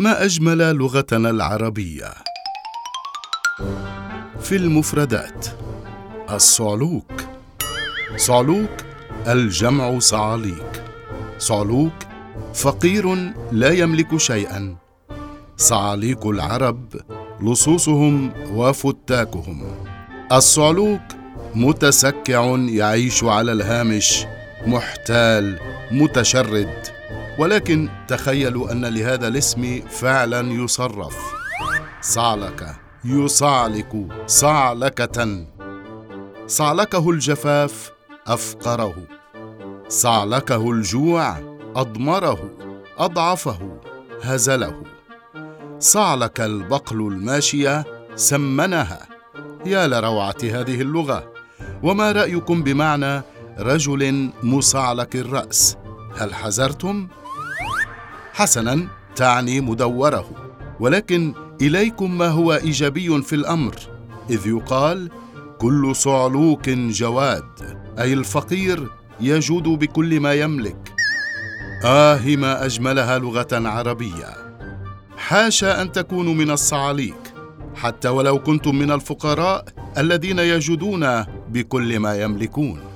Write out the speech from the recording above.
ما أجمل لغتنا العربية. في المفردات الصعلوك. صعلوك الجمع صعاليك. صعلوك فقير لا يملك شيئا. صعاليك العرب لصوصهم وفتاكهم. الصعلوك متسكع يعيش على الهامش محتال متشرد. ولكن تخيلوا أن لهذا الاسم فعلا يصرف. صعلك يصعلك صعلكه صعلكه الجفاف أفقره. صعلكه الجوع أضمره أضعفه هزله. صعلك البقل الماشية سمنها. يا لروعة هذه اللغة. وما رأيكم بمعنى رجل مصعلك الرأس؟ هل حذرتم حسنا تعني مدوره. ولكن إليكم ما هو إيجابي في الأمر. إذ يقال كل صعلوك جواد. أي الفقير يجود بكل ما يملك. آه ما أجملها لغة عربية. حاشا أن تكونوا من الصعاليك. حتى ولو كنتم من الفقراء الذين يجودون بكل ما يملكون.